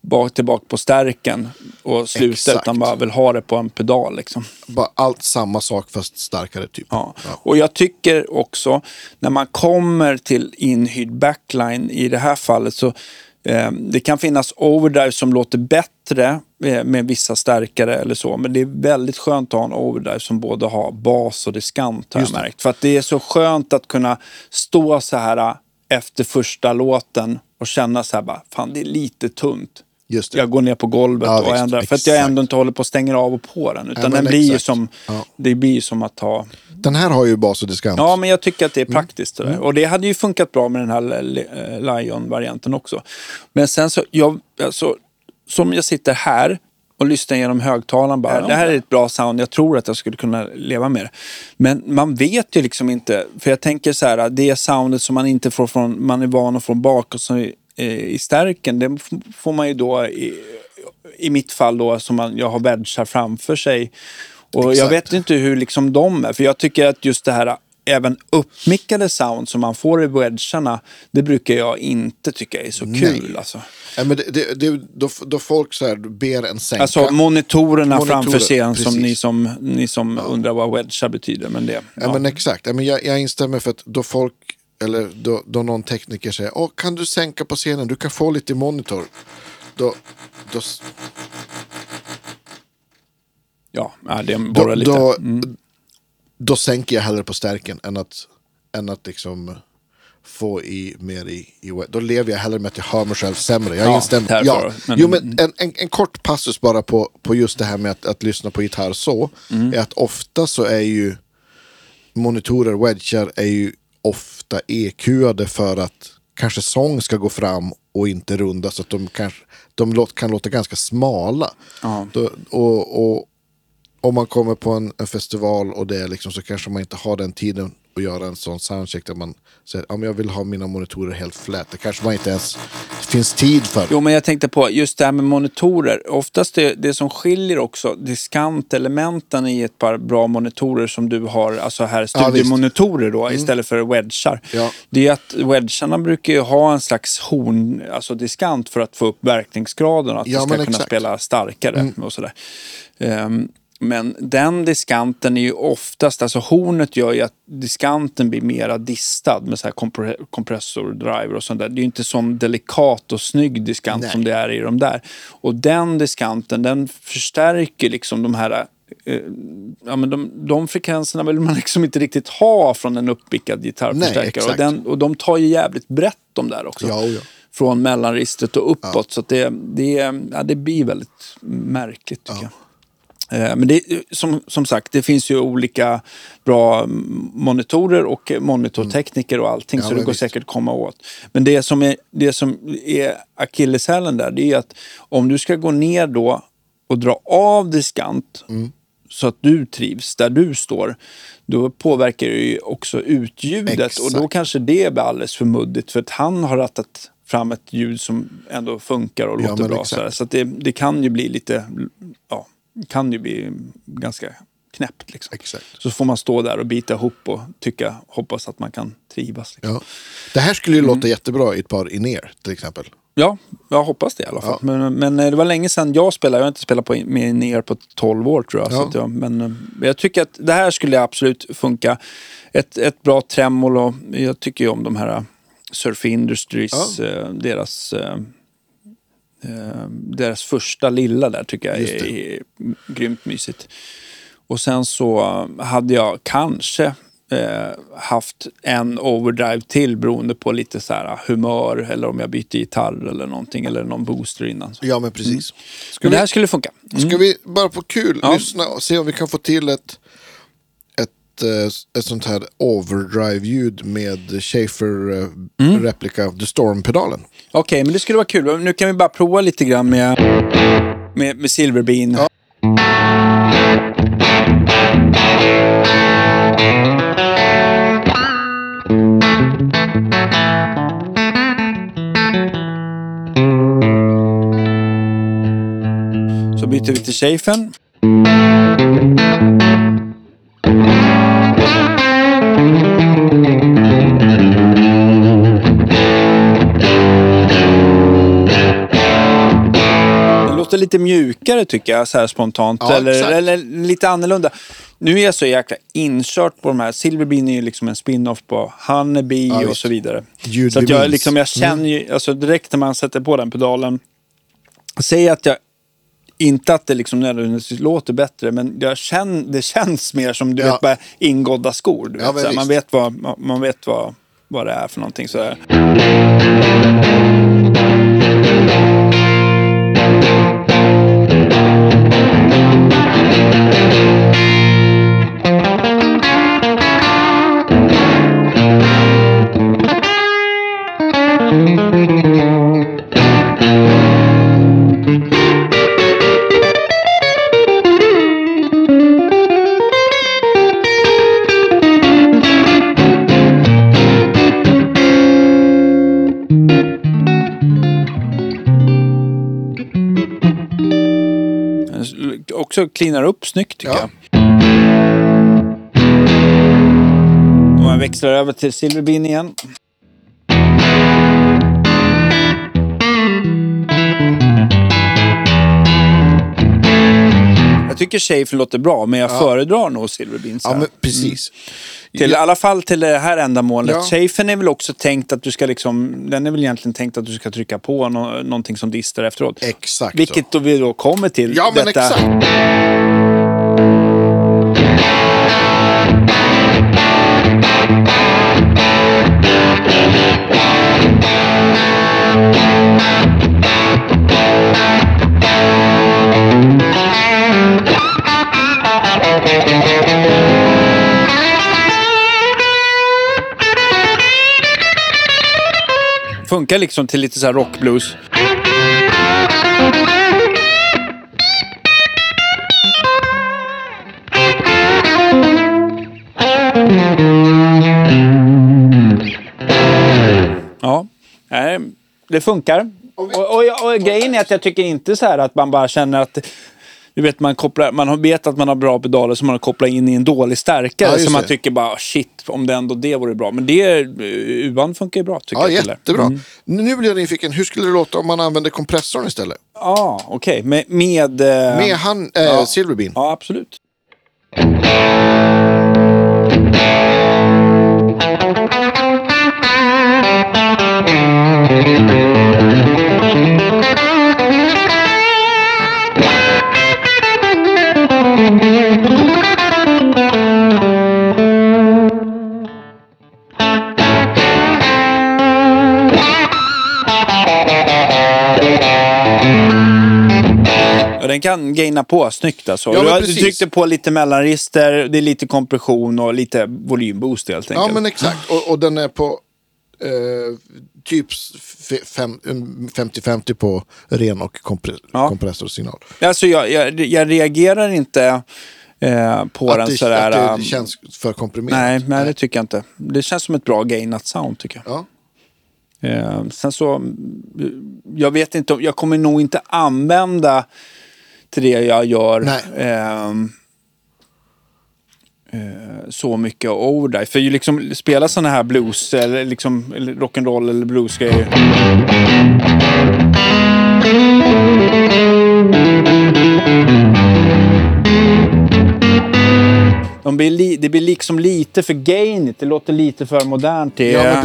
bak, tillbaka på stärken och sluta Exakt. utan bara vill ha det på en pedal. Liksom. Bara allt samma sak fast starkare typ. Ja. Och jag tycker också när man kommer till inhyrd backline i det här fallet så eh, det kan finnas overdrive som låter bättre med vissa stärkare eller så. Men det är väldigt skönt att ha en overdrive som både har bas och diskant har jag det. märkt. För att det är så skönt att kunna stå så här eh, efter första låten och känna så här bara, fan det är lite tunt. Just det. Jag går ner på golvet Ja, och visst, ändrar. För att jag ändå inte håller på att stänga av och på den. Utan men den blir ju som, Ja. det blir ju som att ta Den här har ju bas och diskant. Ja, men jag tycker att det är Mm. praktiskt. sådär. Och det hade ju funkat bra med den här Lion-varianten också. Men sen så, jag, alltså, som jag sitter här och lyssnar genom högtalaren bara, det här är ett bra sound, jag tror att jag skulle kunna leva med det. Men man vet ju liksom inte, för jag tänker så här, det soundet som man inte får från, man är van att få bak och så i, i stärken, det får man ju då i, i mitt fall då som man, jag har wedgar framför sig. Och jag Exakt. vet inte hur liksom de är, för jag tycker att just det här även uppmickade sound som man får i wedgarna, det brukar jag inte tycka är så kul. Alltså, Ja, men det, det, det, då, då folk så här ber en sänka. alltså monitorerna Monitorer, framför scen som ni som, ni som undrar vad wedgar betyder. Men det, Ja, men exakt. Ja, men jag, jag instämmer för att då folk, eller då, då någon tekniker säger Åh, kan du sänka på scenen, du kan få lite monitor. Då, då, ja, ja, det borrar lite. Mm. Då sänker jag hellre på stärken än att, än att liksom få i mer i, i. Då lever jag hellre med att jag hör mig själv sämre. Jag Ja, instämmer. Ja. Men- jo, men en, en, en kort passus bara på, på just det här med att, att lyssna på gitarr så. Mm. Är att ofta så är ju monitorer, wedgar är ju ofta EQade för att kanske sång ska gå fram och inte runda så att de, kanske, de låt, kan låta ganska smala. Ja. Då, och, och om man kommer på en, en festival och det är liksom så kanske man inte har den tiden att göra en sån soundcheck där man säger att jag vill ha mina monitorer helt flat. Det kanske man inte ens finns tid för. Jo, men jag tänkte på just det här med monitorer. Oftast det, det som skiljer också diskantelementen i ett par bra monitorer som du har, alltså här studiomonitorer då, istället för wedgar. Ja. Det är att wedgarna brukar ju ha en slags horn, alltså diskant för att få upp verkningsgraden och att Ja, det ska kunna spela starkare och sådär. Ehm, men den diskanten är ju oftast, alltså hornet gör ju att diskanten blir mera distad med så här kompre- kompressordriver och sånt där. Det är ju inte sån delikat och snygg diskant Nej. som det är i de där. Och den diskanten den förstärker liksom de här eh, Ja, men de, de frekvenserna vill man <laughs> liksom inte riktigt ha från en uppbickad gitarrförstärkare. exakt. och, den, och de tar ju jävligt brett de där också. Ja, oh ja. Från mellanregistret och uppåt. Så att det, det, ja, det blir väldigt märkligt tycker jag. Eh, Men det, som, som sagt, det finns ju olika bra mm, monitorer och monitortekniker och allting. Ja, så det går visst. säkert komma åt. Men det som är, det som är akilleshälen där, det är att om du ska gå ner då och dra av diskant Mm. så att du trivs där du står, då påverkar det ju också utljudet. Och då Exakt. kanske det blir alldeles för muddigt. För att han har rattat fram ett ljud som ändå funkar och Ja, låter men bra. exakt. Så, så att det, det kan ju bli lite, ja, kan ju bli ganska knäppt. Liksom. Exakt. Så får man stå där och bita ihop och tycka, hoppas att man kan trivas. Liksom. Ja. Det här skulle ju Mm. låta jättebra i ett par in-ear till exempel. Ja, jag hoppas det i alla fall. Ja. Men, men eh, det var länge sedan jag spelade. Jag har inte spelat på, med ner på 12 år tror jag. Ja. jag men eh, jag tycker att det här skulle absolut funka. Ett, ett bra tremolo. Jag tycker ju om de här eh, Surf Industries, deras, deras första lilla där tycker jag är, är grymt mysigt. Och sen så eh, hade jag kanske eh, haft en overdrive till beroende på lite så här humör eller om jag byter gitarr eller någonting eller någon booster innan. Ja, men precis. Ska, Men det vi, här skulle funka. Mm. ska vi bara på kul Ja. lyssna och se om vi kan få till ett, ett, eh, ett sånt här overdrive-ljud med Schaefer eh, Mm. The Storm-pedalen. Okej, men det skulle vara kul. Nu kan vi bara prova lite grann med, med, med Silverbean. Ja. Så byter vi till Schafern. Lite mjukare tycker jag, så här spontant. Ja, eller, eller lite annorlunda. Nu är jag så jäkla inkört på de här. Silverbean är ju liksom en spin-off på Honeybee Ja, och så vidare. Ljud så att jag, liksom, jag känner ju, alltså direkt när man sätter på den pedalen. Säg att jag inte att det liksom nödvändigtvis låter bättre, men jag känner, det känns mer som du Ja. vet, bara ingådda skor. Du Ja, vet, man vet, vad, man, vet vad, vad det är för någonting. Så Också cleanar upp snyggt tycker Ja. jag. Om man växlar över till Silverbean igen. Jag tycker Schaefer låter bra, men jag föredrar nog Silverbean. så Ja, men precis. Till, I alla fall till det här ändamålet. Ja. Schafern är väl också tänkt att du ska liksom, den är väl egentligen tänkt att du ska trycka på nå, någonting som distar efteråt. Exakt. Vilket då vi då kommer till. Ja, men detta. exakt. Funkar liksom till lite så här rockblues. Ja, det funkar. Och, och, och grejen är att jag tycker inte så här att man bara känner att du vet, man, kopplar, man vet att man har bra pedaler som man har kopplat in i en dålig stärkare. Ja, så man tycker bara shit, om det ändå det vore bra. Men det, U-band funkar ju bra tycker Ja, jag. jättebra. Mm. Nu blir jag nyfiken, hur skulle det låta om man använder kompressorn istället? Ja, okej. Med... Med, eh, Med han, äh, ja. Silverbean. Ja, absolut. På snyggt alltså. Ja, du, du tryckte på lite mellanregister, det är lite kompression och lite volymboost helt enkelt. Ja, men exakt. Och, och den är på eh, typ f- fem- 50-50 på ren och kompre- Ja. kompressorsignal. Alltså jag, jag, jag reagerar inte eh, på den Att det, sådär... att det känns för komprimerat. nej, nej, det tycker jag inte. Det känns som ett bra gainat sound tycker jag. Ja. Eh, sen så, jag vet inte, om- jag kommer nog inte använda till det jag gör ehm, eh, så mycket overdrive. För ju liksom spela sådana här blues eller liksom eller rock'n'roll eller bluesgrejer. De blir li, det blir liksom lite för gainigt, det låter lite för modernt. Det, Ja,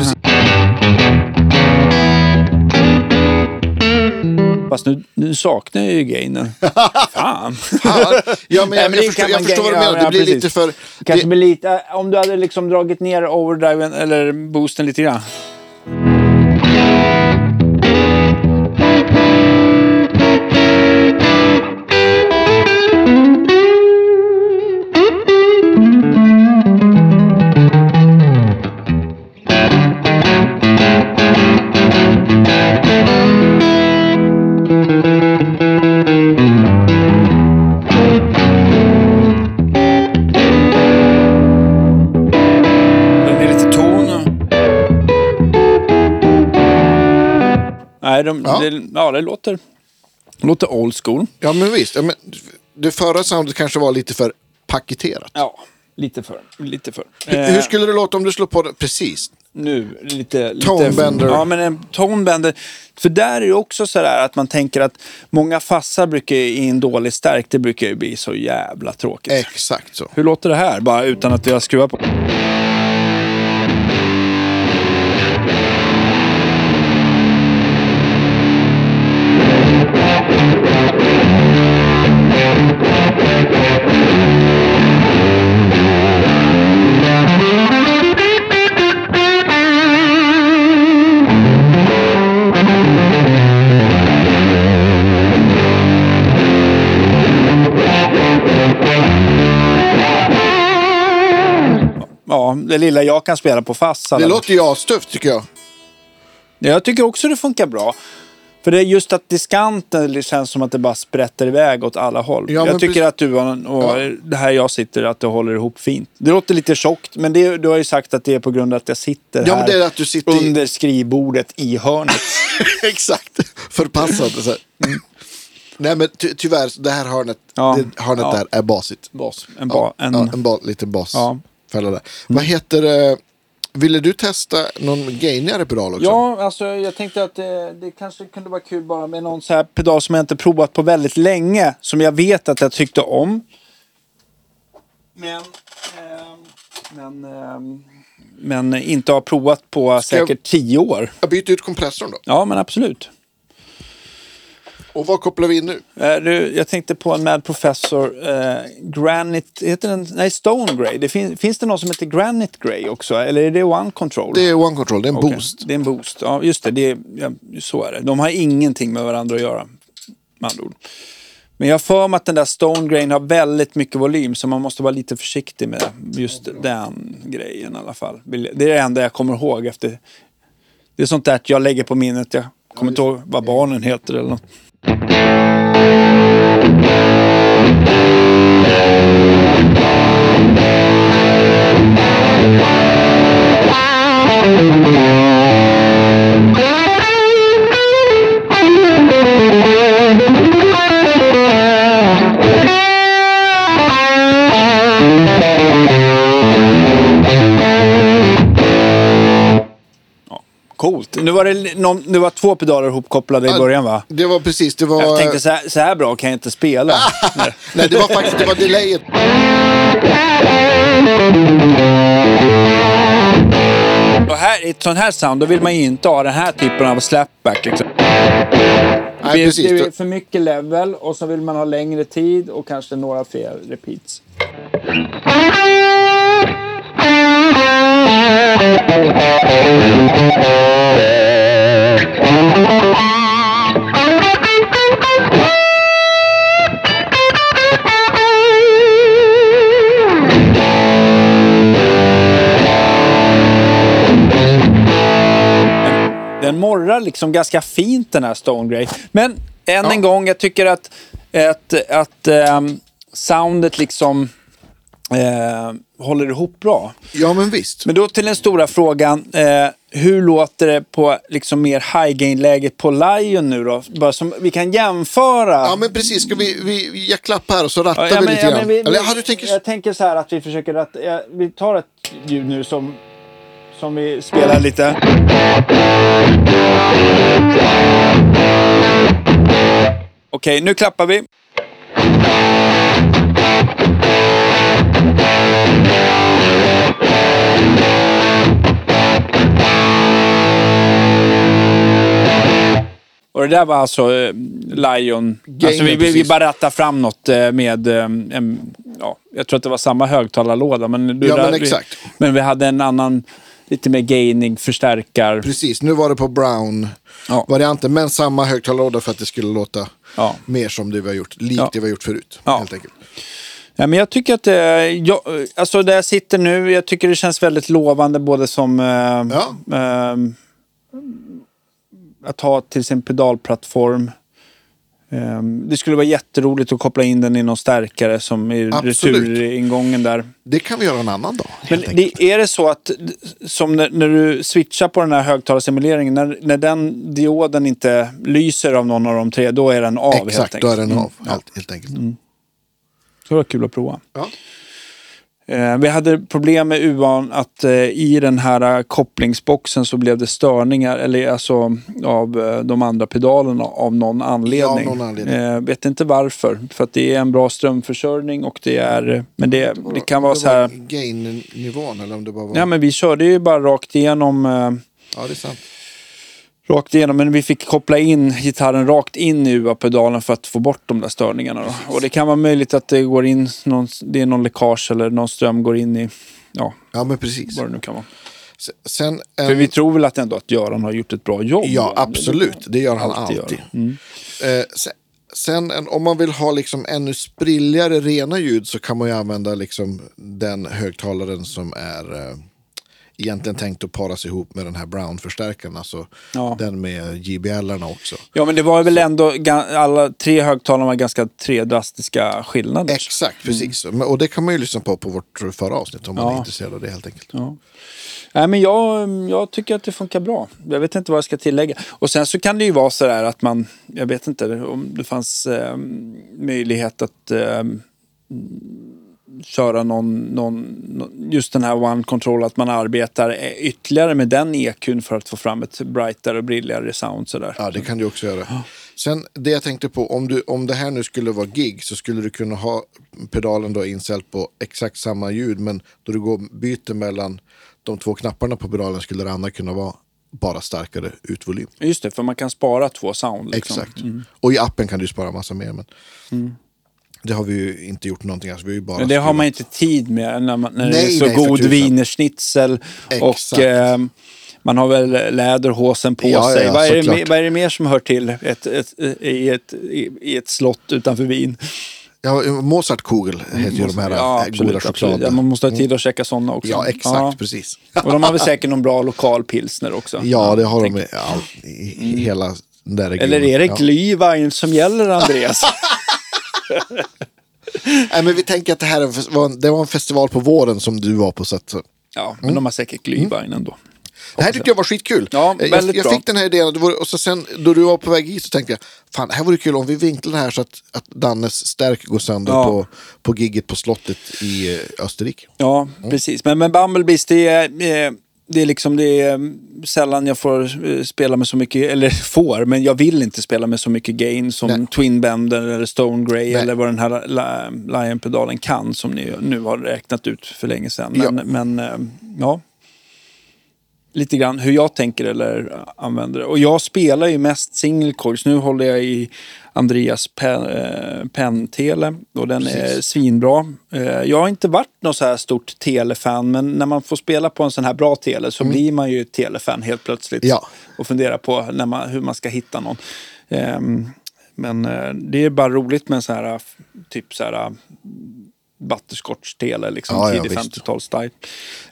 Fast nu, nu saknar jag ju gainen. <laughs> Fan. Ja, ja, men Nej, jag, det jag, förstår, jag förstår vad du menar. Det blir precis. lite för... Kanske Det, lite, om du hade liksom dragit ner overdriven eller boosten lite grann. Det, ja, det låter, låter old school. ja, men visst. Ja, men, det förra soundet kanske var lite för paketerat. Ja, lite för. Lite för. Hur, Eh, hur skulle det låta om du slår på det precis? nu, lite... lite Tonebender. Ja, men en tonebender. För där är det också så där att man tänker att många fassar brukar i en dålig stärk, det brukar ju bli så jävla tråkigt. Exakt så. Hur låter det här? Bara utan att jag skruvar på. Ja, det lilla jag kan spela på fass. Det låter ju astufft tycker jag. Jag tycker också det funkar bra. För det är just att diskanten det känns som att det bara sprätter iväg åt alla håll. Ja, jag tycker att du och, Ja. det här jag sitter, att det håller ihop fint. Det låter lite tjockt, men det, du har ju sagt att det är på grund av att jag sitter Ja, här sitter i- under skrivbordet i hörnet. <laughs> Exakt. Förpassad. Så här. Nej men ty tyvärr, det här hörnet, Ja. det hörnet där är basigt. Bas. En, ba, en, en ba liten basfälla Ja. där. Vad heter det? Ville du testa någon gainigare pedal också? Ja, alltså jag tänkte att det, det kanske kunde vara kul bara med någon så här pedal som jag inte provat på väldigt länge. Som jag vet att jag tyckte om. Men, ehm, men, ehm, men inte har provat på Ska jag- säkert tio år. Jag byter ut kompressorn då. Ja, men absolut. Och vad kopplar vi in nu? Eh, du, jag tänkte på en Mad Professor eh, Granite, heter den? Nej, Stone Grey. Det fin, finns det någon som heter Granite Grey också? Eller är det One Control? Det är One Control, det är en Okej, boost. Det är en boost. Ja, just det. det är, ja, så är det. De har ingenting med varandra att göra. Med andra ord. Men jag har för mig att den där Stone Grain har väldigt mycket volym så man måste vara lite försiktig med just den grejen i alla fall. Det är det enda jag kommer ihåg efter Det är sånt där att jag lägger på minnet. Jag kommer inte ihåg vad barnen heter eller något. Coolt. Nu var det, någon, det var två pedaler ihopkopplade i början va? Det var precis, det var... Jag tänkte så här, så här bra kan jag inte spela. <laughs> Nej, det var faktiskt det var delayet. Och här, i ett sånt här sound, då vill man ju inte ha den här typen av slapback. Liksom. Nej, det, precis. det är för mycket level och så vill man ha längre tid och kanske några fler repeats. Den morrar liksom ganska fint den här Stone Grey. Men än en gång, jag tycker att, att, att ehm, soundet liksom eh, håller ihop bra. Ja, men visst. Men då till den stora frågan. Eh, hur låter det på liksom mer high gain-läget på Lion nu då? Bara som vi kan jämföra. Ja, men precis. Ska vi, vi, jag klappar här och så rattar Ja, vi men- lite ja, grann. vi- Eller, vi- du tänker... Jag tänker så här att vi försöker att... ja, vi tar ett ljud nu som, som vi spelar lite. Okej, nu klappar vi. Och det där var alltså eh, Lion. Alltså vi, vi, vi bara rattar fram något eh, med eh, en, ja, jag tror att det var samma högtalarlåda. Men, du, Ja, men där- exakt. Vi, men vi hade en annan, lite mer gaining, förstärkar. Precis, nu var det på Brown-varianten. Men samma högtalarlåda för att det skulle låta Ja. mer som det vi har gjort. Likt Ja. det vi har gjort förut. Ja. Helt enkelt. Ja, men jag tycker att, eh, jag, alltså där jag sitter nu, jag tycker det känns väldigt lovande både som eh, Ja. eh, att ha till sin pedalplattform. Eh, det skulle vara jätteroligt att koppla in den i någon stärkare som i returingången där. Det kan vi göra en annan dag. Men helt det, är det så att, som när, när du switchar på den här högtalarsimuleringen, när, när den dioden inte lyser av någon av de tre, då är den av helt Exakt, enkelt. då är den Mm. av. Helt, helt enkelt. Så det var kul att prova. Ja. Eh, vi hade problem med UAn att eh, i den här eh, kopplingsboxen så blev det störningar eller alltså av eh, de andra pedalerna av någon anledning. någon anledning. Vet inte varför. För att det är en bra strömförsörjning och det är, men det, det kan vara det så här. gain-nivån eller om det bara var... Ja men vi körde ju bara rakt igenom Ja, det är sant. Rakt igenom, men vi fick koppla in gitarren rakt in i UA-pedalen för att få bort de där störningarna. Då. Och det kan vara möjligt att det går in någon, det är någon läckage eller någon ström går in i, ja, Ja, men precis. vad det nu kan vara. Sen, en, För vi tror väl att ändå att Göran har gjort ett bra jobb. Ja, absolut. Det gör han Alltid alltid. Mm. Eh, sen sen en, om man vill ha liksom ännu sprilligare rena ljud så kan man ju använda liksom den högtalaren som är eh, egentligen tänkt att paras ihop med den här Brown-förstärkaren. Alltså Ja. den med JBL-arna också. Ja, men det var väl ändå, alla tre högtalarna var ganska tre drastiska skillnader. Exakt, precis. Men- Och det kan man ju lyssna på på vårt förra avsnitt om man Ja. är intresserad av det helt enkelt. Ja. Nej, men jag, jag tycker att det funkar bra. Jag vet inte vad jag ska tillägga. Och sen så kan det ju vara så där att man, jag vet inte om det fanns eh, möjlighet att eh, köra någon, någon, just den här One Control, att man arbetar ytterligare med den EQn för att få fram ett brightare och brilligare sound. Så där. Ja, det kan du också göra. Sen det jag tänkte på, om, du, om det här nu skulle vara gig så skulle du kunna ha pedalen då inställd på exakt samma ljud. Men då du går byter mellan de två knapparna på pedalen skulle det andra kunna vara bara starkare utvolym. Just det, för man kan spara två sound. Liksom. Exakt. Och i appen kan du spara massa mer. Men Det har vi ju inte gjort någonting. Alltså, vi har ju bara Men det har man inte tid med när, man, när det Nej, är så nej, god wienerschnitzel och eh, man har väl läderhosen på Ja, ja, sig. ja, vad, är det, vad är det mer som hör till ett, ett, i, ett, i, ett slott utanför Wien? Ja, Mozartkugel heter ju de här Ja, absolut, goda absolut. choklad. Ja, man måste ha tid att käka sådana också. Ja, exakt, precis. Och de har väl säkert någon bra lokal pilsner också. Ja, det har de i, all, i, i hela den där regionen. Eller är det ja. Glühwein som gäller, Andreas? <laughs> Nej, men vi tänker att det här var en, det var en festival på våren som du var på. Så att, ja, men de har säkert Glühwein ändå. det här tyckte jag var skitkul. Ja, väldigt jag, jag bra. fick den här idén och, så sen då du var på väg hit så tänkte jag, fan det här vore kul om vi vinklar det här så att, att Dannes stärk går sönder Ja. på, på gigget på slottet i eh, Österrike. Ja, precis. Men, men Bumblebees, det är, eh, det är liksom det är mm, sällan jag får eh, spela med så mycket, eller får, men jag vill inte spela med så mycket gain som Nej. Twin Bender eller Stone Grey Nej. eller vad den här li- Lion-pedalen kan som ni nu har räknat ut för länge sedan. Ja. Men, men eh, ja, lite grann hur jag tänker eller använder det. Och jag spelar ju mest single coils. Nu håller jag i Andreas pe- eh, och den är Precis. svinbra. Eh, Jag har inte varit något så här stort telefan men när man får spela på en sån här bra tele så blir man ju telefan helt plötsligt. Ja. Och funderar på när man, hur man ska hitta någon. Ehm, Men eh, det är bara roligt med en sån här typ så här butterscotch-tele, liksom Ja, ja, tidig visst. 50-talsstil.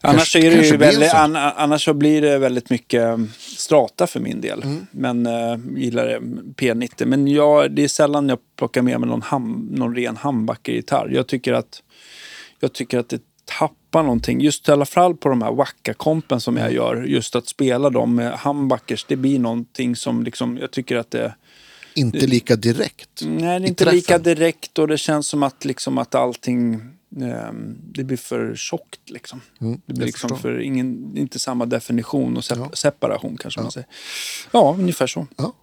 Annars, Kanske- är det väldigt, an, annars så blir det väldigt mycket eh, strata för min del. Mm. Men äh, gillar det P90. Men jag, det är sällan jag plockar med mig någon, ham, någon ren humbucker-gitarr. Jag tycker att jag tycker att det tappar någonting. Just i alla fall på de här wacka-kompen som Mm. jag gör. Just att spela dem med humbuckers, det blir någonting som liksom, jag tycker att det Inte lika direkt. Nej, det är inte träffen. lika direkt och det känns som att, liksom, att allting ehm, det blir för tjockt. Liksom. det blir Mm, liksom för ingen, inte samma definition och sep- Ja. separation kanske man säger. Ja, ungefär så. Ja.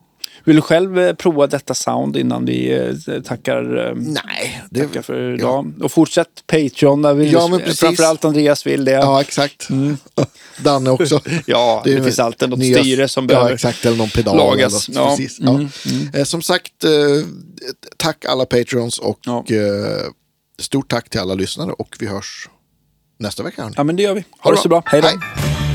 Vill du själv eh, prova detta sound innan vi eh, tackar, eh, Nej, det, tackar för idag? Och fortsätt Patreon där vi, Ja, men precis. framförallt Andreas vill det. ja exakt. <laughs> Danne också. <laughs> Ja, det, är finns alltid något nya- styre som Ja, behöver exakt. Eller någon pedal. lagas. Eller något. Ja. Ja. Eh, Som sagt, tack alla Patreons och Ja. stort tack till alla lyssnare. Och vi hörs nästa vecka. Ja, men det gör vi. Ha det så bra. Hej då. Hej.